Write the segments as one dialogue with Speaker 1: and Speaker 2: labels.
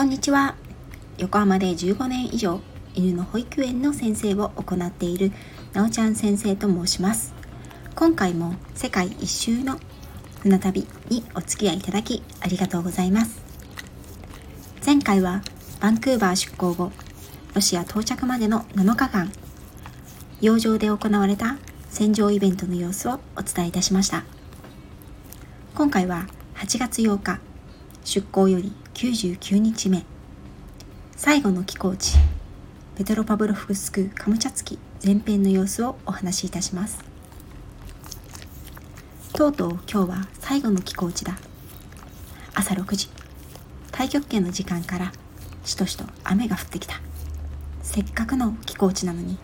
Speaker 1: こんにちは。横浜で15年以上犬の保育園の先生を行っているなおちゃん先生と申します。今回も世界一周の船旅にお付き合いいただきありがとうございます。前回はバンクーバー出港後ロシア到着までの7日間洋上で行われた戦場イベントの様子をお伝えいたしました。今回は8月8日出港より99日目。最後の寄港地ペトロパブロフスクカムチャツキ前編の様子をお話しいたします。とうとう今日は最後の寄港地だ。朝6時。太極拳の時間からしとしと雨が降ってきた。せっかくの寄港地なのに。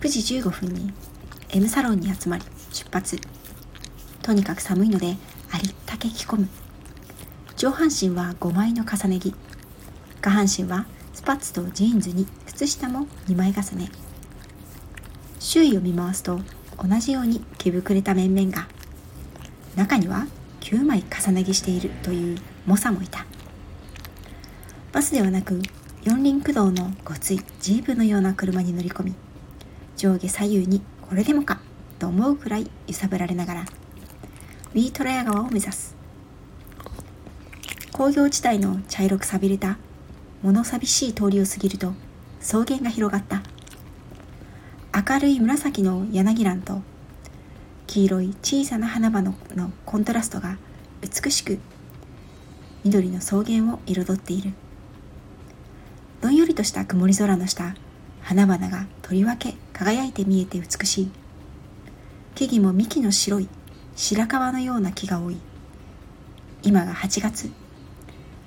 Speaker 1: 9時15分に M サロンに集まり出発。とにかく寒いのでありったけ着込む。上半身は5枚の重ね着。下半身はスパッツとジーンズに靴下も2枚重ね。周囲を見回すと同じように着膨れた面々が。中には9枚重ね着しているという猛者もいた。バスではなく四輪駆動のごついジープのような車に乗り込み上下左右にこれでもかと思うくらい揺さぶられながらウィートラヤ川を目指す。工業地帯の茶色く錆びれた物寂しい通りを過ぎると草原が広がった。明るい紫の柳蘭と黄色い小さな花々のコントラストが美しく緑の草原を彩っている。どんよりとした曇り空の下花々がとりわけ輝いて見えて美しい。木々も幹の白い白樺のような木が多い。今が8月。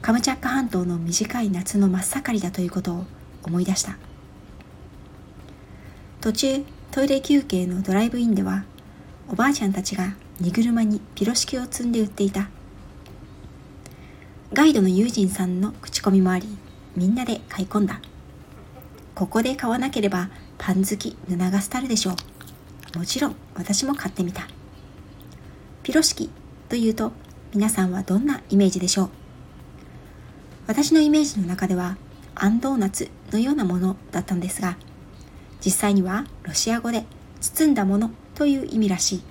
Speaker 1: カムチャッカ半島の短い夏の真っ盛りだということを思い出した。途中トイレ休憩のドライブインではおばあちゃんたちが荷車にピロシキを積んで売っていた。ガイドの友人さんの口コミもありみんなで買い込んだ。ここで買わなければパン好き布が廃るでしょう。もちろん私も買ってみた。ピロシキというと皆さんはどんなイメージでしょう？私のイメージの中ではアンドーナツのようなものだったんですが実際にはロシア語で包んだものという意味らしい。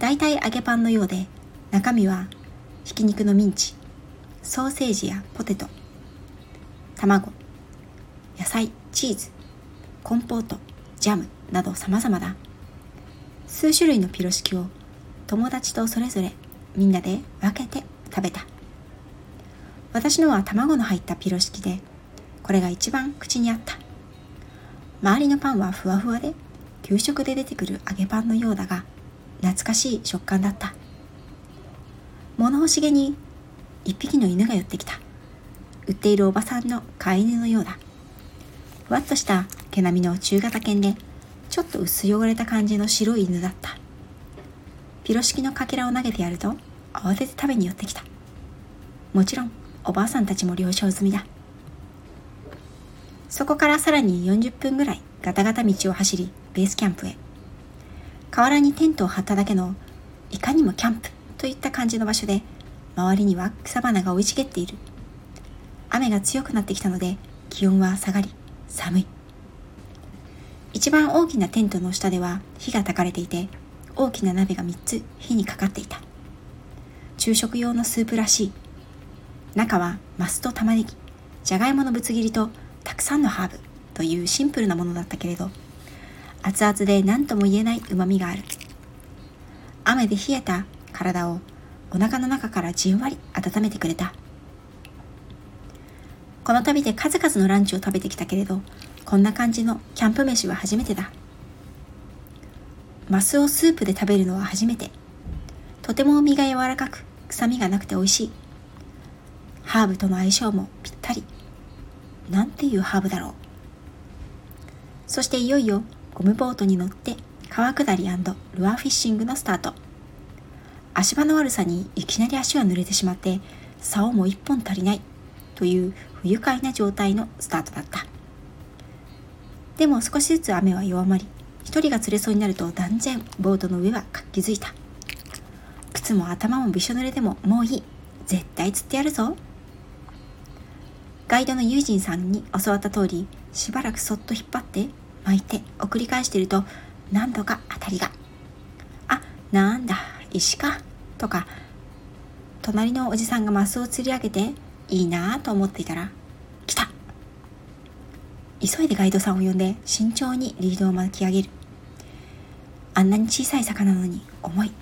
Speaker 1: 大体揚げパンのようで中身はひき肉のミンチソーセージやポテト卵野菜チーズコンポートジャムなど様々だ。数種類のピロシキを友達とそれぞれみんなで分けて食べた。私のは卵の入ったピロシキでこれが一番口にあった。周りのパンはふわふわで給食で出てくる揚げパンのようだが懐かしい食感だった。物欲しげに一匹の犬が寄ってきた。売っているおばさんの飼い犬のようだ。ふわっとした毛並みの中型犬でちょっと薄汚れた感じの白い犬だった。ピロシキのかけらを投げてやると慌てて食べに寄ってきた。もちろんおばあさんたちも了承済みだ。そこからさらに40分ぐらいガタガタ道を走りベースキャンプへ。河原にテントを張っただけのいかにもキャンプといった感じの場所で周りには草花が生い茂っている。雨が強くなってきたので気温は下がり寒い。一番大きなテントの下では火が焚かれていて大きな鍋が3つ火にかかっていた。昼食用のスープらしい。中はマスと玉ねぎじゃがいものぶつ切りとたくさんのハーブというシンプルなものだったけれど熱々で何とも言えないうまみがある。雨で冷えた体をお腹の中からじんわり温めてくれた。この旅で数々のランチを食べてきたけれどこんな感じのキャンプ飯は初めてだ。マスをスープで食べるのは初めて。とても身が柔らかく臭みがなくて美味しい。ハーブとの相性もぴったり。なんていうハーブだろう。そしていよいよゴムボートに乗って川下りルアーフィッシングのスタート。足場の悪さにいきなり足は濡れてしまって竿も一本足りないという不愉快な状態のスタートだった。でも少しずつ雨は弱まり一人が釣れそうになると断然ボートの上は活気づいた。靴も頭もびしょ濡れでももういい。絶対釣ってやるぞ。ガイドのユージンさんに教わった通りしばらくそっと引っ張って巻いてを繰り返していると何度か当たりが「あなんだ石か」とか隣のおじさんがマスを釣り上げていいなぁと思っていたら来た！急いでガイドさんを呼んで慎重にリードを巻き上げるあんなに小さい魚なのに重い。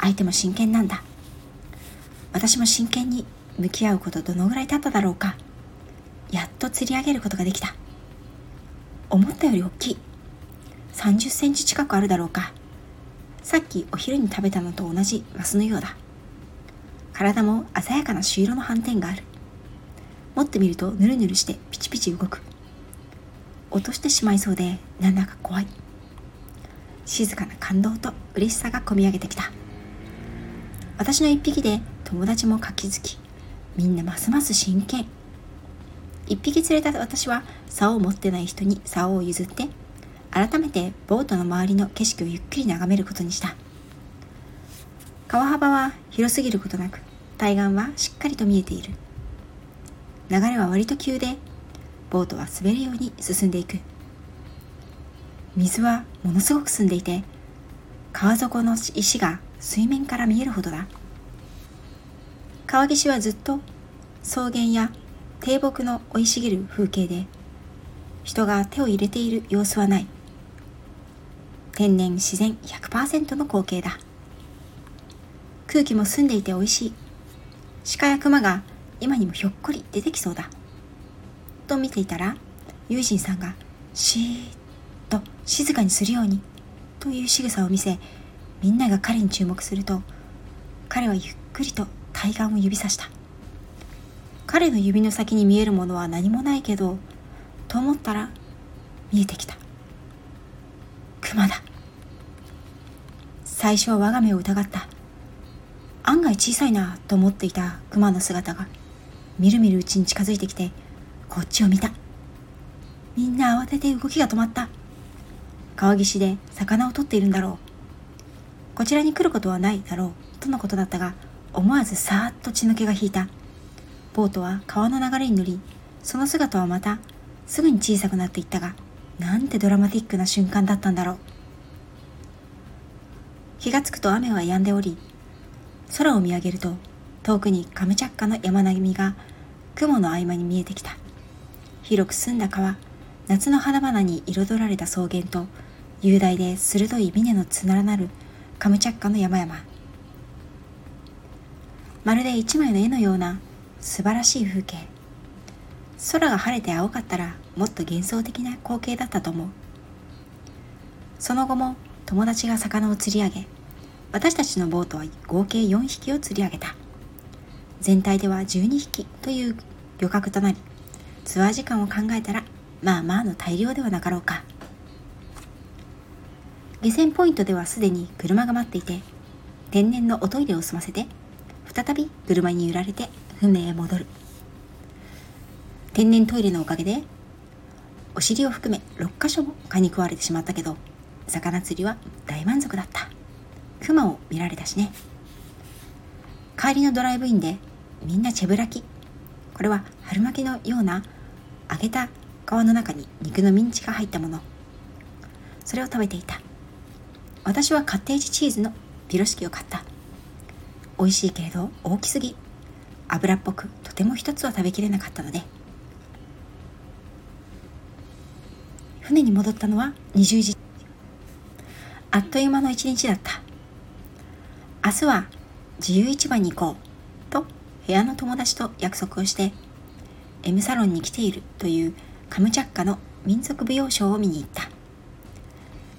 Speaker 1: 相手も真剣なんだ。私も真剣に向き合うことどのぐらい経っただろうか？やっと釣り上げることができた。思ったより大きい。30センチ近くあるだろうか。さっきお昼に食べたのと同じマスのようだ。体も鮮やかな朱色の斑点がある。持ってみるとヌルヌルしてピチピチ動く。落としてしまいそうでなんだか怖い。静かな感動と嬉しさがこみ上げてきた。私の一匹で友達も活気づきみんなますます真剣。一匹連れた私は竿を持ってない人に竿を譲って改めてボートの周りの景色をゆっくり眺めることにした。川幅は広すぎることなく対岸はしっかりと見えている。流れは割と急でボートは滑るように進んでいく。水はものすごく澄んでいて川底の石が水面から見えるほどだ。川岸はずっと草原や低木の生い茂る風景で人が手を入れている様子はない。天然自然100%の光景だ。空気も澄んでいて美味しい。鹿や熊が今にもひょっこり出てきそうだ。と見ていたら友人さんがシーッと静かにするようにという仕草を見せみんなが彼に注目すると彼はゆっくりと対岸を指さした。彼の指の先に見えるものは何もないけどと思ったら見えてきた。熊だ。最初は我が目を疑った。案外小さいなと思っていた熊の姿がみるみるうちに近づいてきてこっちを見た。みんな慌てて動きが止まった。川岸で魚を取っているんだろう。こちらに来ることはないだろう。とのことだったが思わずさーっと血の気が引いた。ボートは川の流れに乗りその姿はまたすぐに小さくなっていったがなんてドラマティックな瞬間だったんだろう。気がつくと雨は止んでおり空を見上げると遠くにカムチャッカの山並みが雲の合間に見えてきた。広く澄んだ川夏の花々に彩られた草原と雄大で鋭い峰のつならなるカムチャッカの山々。まるで一枚の絵のような素晴らしい風景。空が晴れて青かったらもっと幻想的な光景だったと思う。その後も友達が魚を釣り上げ私たちのボートは合計4匹を釣り上げた。全体では12匹という漁獲となりツアー時間を考えたらまあまあの大量ではなかろうか。下船ポイントではすでに車が待っていて天然のおトイレを済ませて再び車に揺られて船へ戻る。天然トイレのおかげでお尻を含め6箇所も蚊に食われてしまったけど魚釣りは大満足だった。熊を見られたしね。帰りのドライブインでみんなチェブラキ。これは春巻きのような揚げた皮の中に肉のミンチが入ったもの。それを食べていた。私はカッテージチーズのピロシキを買った。美味しいけれど大きすぎ。油っぽくとても一つは食べきれなかったので。船に戻ったのは20時あっという間の一日だった。明日は自由市場に行こうと部屋の友達と約束をして M サロンに来ているというカムチャッカの民族舞踊ショーを見に行った。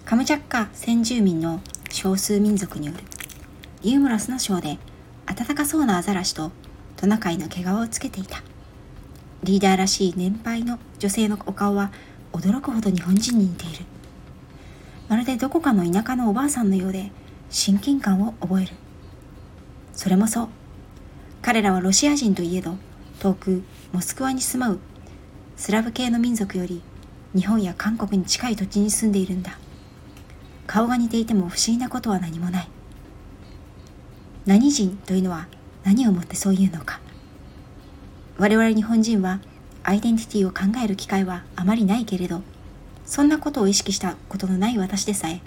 Speaker 1: カムチャッカ先住民の少数民族によるユーモラスなショーで暖かそうなアザラシとトナカイの毛皮をつけていた。リーダーらしい年配の女性のお顔は驚くほど日本人に似ている。まるでどこかの田舎のおばあさんのようで親近感を覚える。それもそう。彼らはロシア人といえど遠くモスクワに住まうスラブ系の民族より日本や韓国に近い土地に住んでいるんだ。顔が似ていても不思議なことは何もない。何人というのは何をもってそういうのか。我々日本人はアイデンティティを考える機会はあまりないけれどそんなことを意識したことのない私でさえ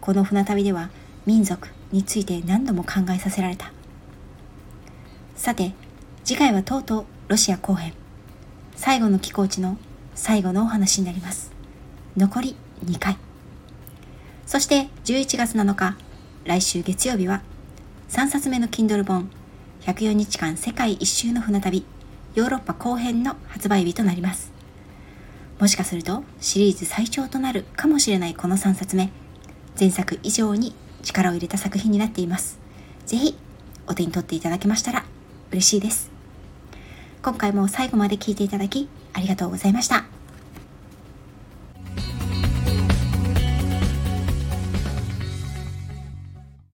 Speaker 1: この船旅では民族について何度も考えさせられた。さて次回はとうとうロシア後編。最後の寄港地の最後のお話になります。残り2回。そして11月7日来週月曜日は3冊目の Kindle 本104日間世界一周の船旅ヨーロッパ後編の発売日となります。もしかするとシリーズ最長となるかもしれないこの3冊目前作以上に力を入れた作品になっています。是非お手に取っていただけましたら嬉しいです。今回も最後まで聴いていただきありがとうございました。